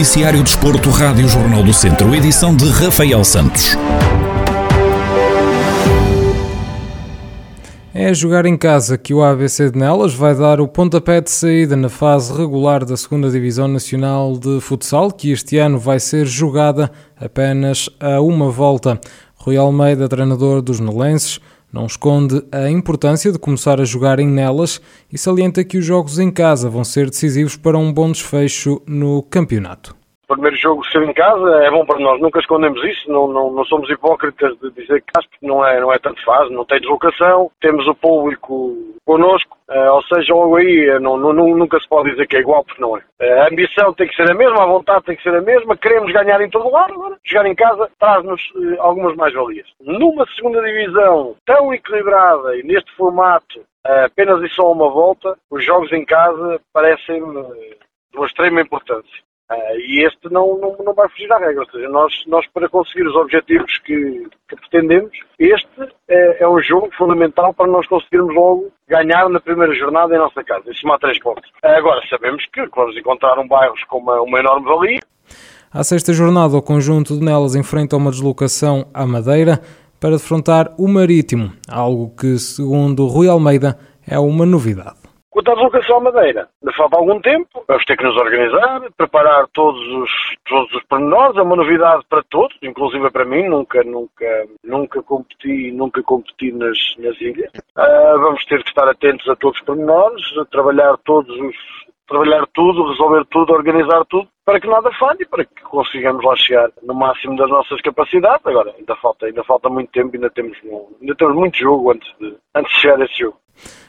Noticiário Desporto, Rádio Jornal do Centro, edição de Rafael Santos. É jogar em casa que o ABC de Nelas vai dar o pontapé de saída na fase regular da 2 Divisão Nacional de Futsal, que este ano vai ser jogada apenas a uma volta. Rui Almeida, treinador dos nelenses, não esconde a importância de começar a jogar em nelas e salienta que os jogos em casa vão ser decisivos para um bom desfecho no campeonato o primeiro jogo ser em casa é bom para nós, nunca escondemos isso, não, não, não somos hipócritas de dizer que não é, não é tanto fácil, não tem deslocação, temos o público connosco, uh, ou seja, logo aí eh, não, não, nunca se pode dizer que é igual, porque não é. Uh, a ambição tem que ser a mesma, a vontade tem que ser a mesma, queremos ganhar em todo lado, agora jogar em casa traz-nos algumas mais-valias. Numa segunda divisão tão equilibrada e neste formato, apenas e só uma volta, os jogos em casa parecem-me de uma extrema importância. Uh, e este não, não, não vai fugir à regra, ou seja, nós, nós para conseguir os objetivos que, que pretendemos, este é, é, um jogo fundamental para nós conseguirmos logo ganhar na primeira jornada em nossa casa, e somar três pontos. Uh, agora, sabemos que vamos encontrar um bairro com uma, uma enorme valia. À sexta jornada, o conjunto de Nelas enfrenta uma deslocação à Madeira para defrontar o Marítimo, algo que, segundo Rui Almeida, é uma novidade. Quanto à deslocação à Madeira, falta algum tempo, vamos ter que nos organizar, preparar todos os, todos os pormenores, é uma novidade para todos, inclusive para mim, nunca, nunca, nunca competi, nunca competi nas, nas ilhas. Uh, vamos ter que estar atentos a todos os pormenores, a trabalhar todos os, trabalhar tudo, resolver tudo, organizar tudo, para que nada falhe, para que consigamos lá chegar no máximo das nossas capacidades. Agora, ainda falta, ainda falta muito tempo, ainda temos, ainda temos muito jogo antes de, antes de chegar a esse jogo.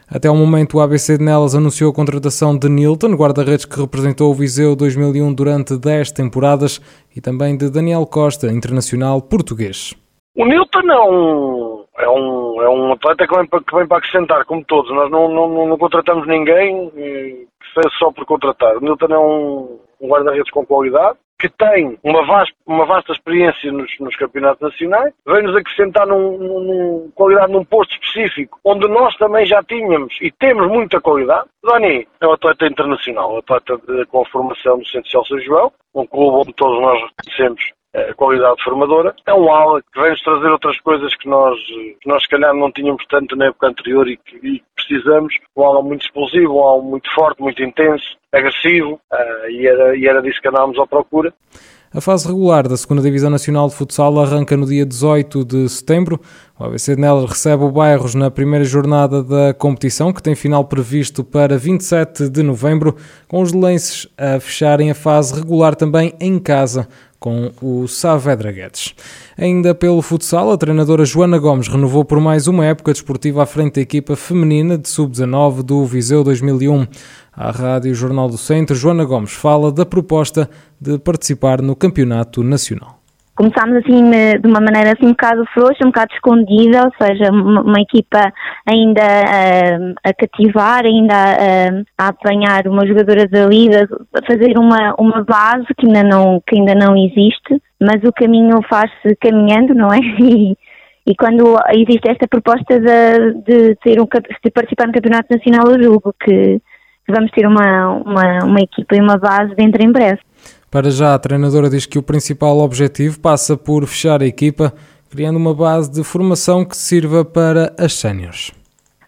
Até o momento, o ABC de Nelas anunciou a contratação de Nilton, guarda-redes que representou o Viseu 2001 durante 10 temporadas, e também de Daniel Costa, internacional português. O Nilton é um, é um, é um atleta que vem, para, que vem para acrescentar, como todos. Nós não, não, não contratamos ninguém que seja só por contratar. O Nilton é um, um guarda-redes com qualidade, que tem uma vasta, uma vasta experiência nos, nos campeonatos nacionais, vem-nos acrescentar num, num, qualidade num posto específico, onde nós também já tínhamos e temos muita qualidade. Dani é um atleta internacional, um atleta de, com a formação do Centro Social São João, um clube onde todos nós reconhecemos a qualidade formadora. É um ala que vem-nos trazer outras coisas que nós, que nós se calhar não tínhamos tanto na época anterior e que, e precisamos. Um ala muito explosivo, um ala muito forte, muito intenso, agressivo uh, e, era, e era disso que andávamos à procura. A fase regular da 2 Divisão Nacional de Futsal arranca no dia 18 de setembro. O ABC de Nelas recebe o Bairros na primeira jornada da competição, que tem final previsto para 27 de novembro, com os lenços a fecharem a fase regular também em casa com o Saavedra Guedes. Ainda pelo futsal, a treinadora Joana Gomes renovou por mais uma época desportiva à frente da equipa feminina de sub-19 do Viseu 2001. À Rádio Jornal do Centro, Joana Gomes fala da proposta de participar no Campeonato Nacional começámos assim de uma maneira assim um bocado frouxa, um bocado escondida, ou seja, uma, uma equipa ainda uh, a cativar, ainda uh, a apanhar uma jogadora da liga, a fazer uma, uma base que ainda, não, que ainda não existe, mas o caminho faz-se caminhando, não é? E, e quando existe esta proposta de, de, ter um, de participar no Campeonato Nacional, eu julgo que vamos ter uma, uma, uma equipa e uma base dentro em breve. Para já, a treinadora diz que o principal objetivo passa por fechar a equipa, criando uma base de formação que sirva para as séniores.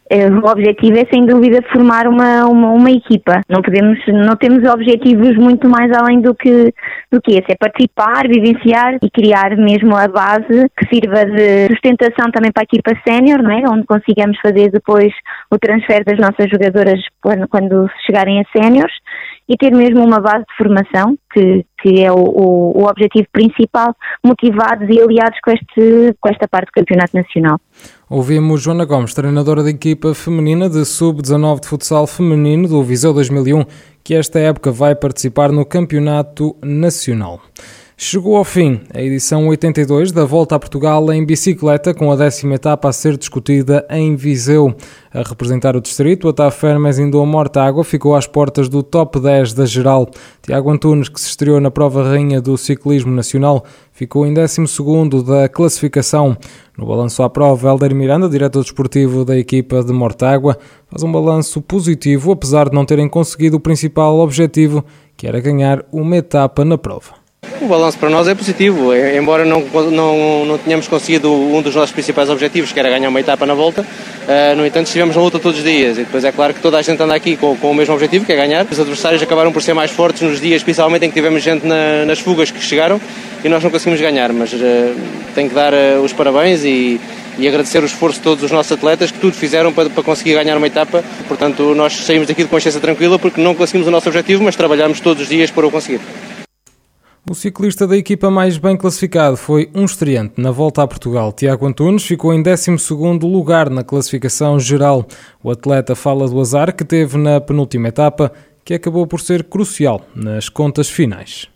É, o objetivo é sem dúvida formar uma, uma, uma, equipa. Não podemos, não temos objetivos muito mais além do que, do que esse. É participar, vivenciar e criar mesmo a base que sirva de sustentação também para a equipa sénior, é? Onde consigamos fazer depois o transfer das nossas jogadoras quando, quando chegarem a séniores e ter mesmo uma base de formação, que, que é o, o, o objetivo principal, motivados e aliados com, este, com esta parte do Campeonato Nacional. Ouvimos Joana Gomes, treinadora da equipa feminina de Sub-19 de futsal feminino do Viseu 2001, que esta época vai participar no Campeonato Nacional. Chegou ao fim a edição 82 da Volta a Portugal em bicicleta, com a décima etapa a ser discutida em Viseu. A representar o distrito, a TAF Hermes Indoa Mortágua ficou às portas do top 10 da geral. Tiago Antunes, que se estreou na prova rainha do ciclismo nacional, ficou em 12 da classificação. No balanço à prova, Helder Miranda, diretor desportivo da equipa de Mortágua, faz um balanço positivo, apesar de não terem conseguido o principal objetivo, que era ganhar uma etapa na prova. O balanço para nós é positivo, é, embora não, não, não tenhamos conseguido um dos nossos principais objetivos, que era ganhar uma etapa na volta. Uh, no entanto, estivemos na luta todos os dias e depois é claro que toda a gente anda aqui com, com, o mesmo objetivo, que é ganhar. Os adversários acabaram por ser mais fortes nos dias, especialmente em que tivemos gente na, nas fugas que chegaram e nós não conseguimos ganhar, mas uh, tenho que dar uh, os parabéns e, e agradecer o esforço de todos os nossos atletas que tudo fizeram para, para conseguir ganhar uma etapa. Portanto, nós saímos daqui de consciência tranquila porque não conseguimos o nosso objetivo, mas trabalhamos todos os dias para o conseguir. O ciclista da equipa mais bem classificado foi um estreante na volta a Portugal. Tiago Antunes ficou em 12 lugar na classificação geral. O atleta fala do azar que teve na penúltima etapa, que acabou por ser crucial nas contas finais.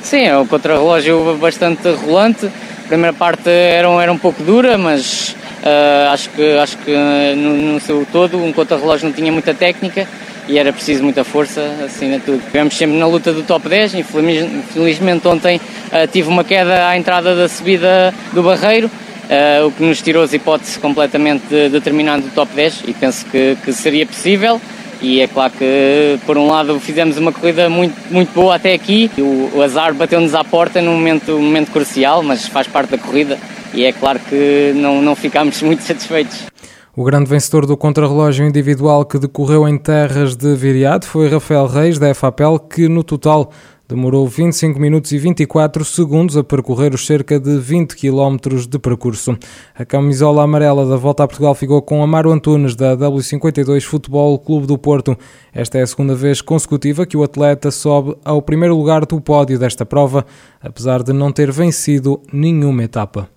Sim, é um contrarrelógio bastante rolante. A primeira parte era, era um pouco dura, mas uh, acho que, acho que no, no seu todo um contrarrelógio não tinha muita técnica e era preciso muita força, assim tudo. Estivemos sempre na luta do top 10, infelizmente ontem uh, tive uma queda à entrada da subida do Barreiro, uh, o que nos tirou as hipóteses completamente de, determinando o top 10 e penso que, que seria possível. E é claro que, por um lado, fizemos uma corrida muito, muito boa até aqui. O, o azar bateu-nos à porta num momento, um momento crucial, mas faz parte da corrida. E é claro que não, não ficámos muito satisfeitos. O grande vencedor do contrarrelógio individual que decorreu em terras de Viriato foi Rafael Reis, da FAPEL, que no total demorou 25 minutos e 24 segundos a percorrer os cerca de 20 km de percurso. A camisola amarela da Volta a Portugal ficou com Amaro Antunes, da W52 Futebol Clube do Porto. Esta é a segunda vez consecutiva que o atleta sobe ao primeiro lugar do pódio desta prova, apesar de não ter vencido nenhuma etapa.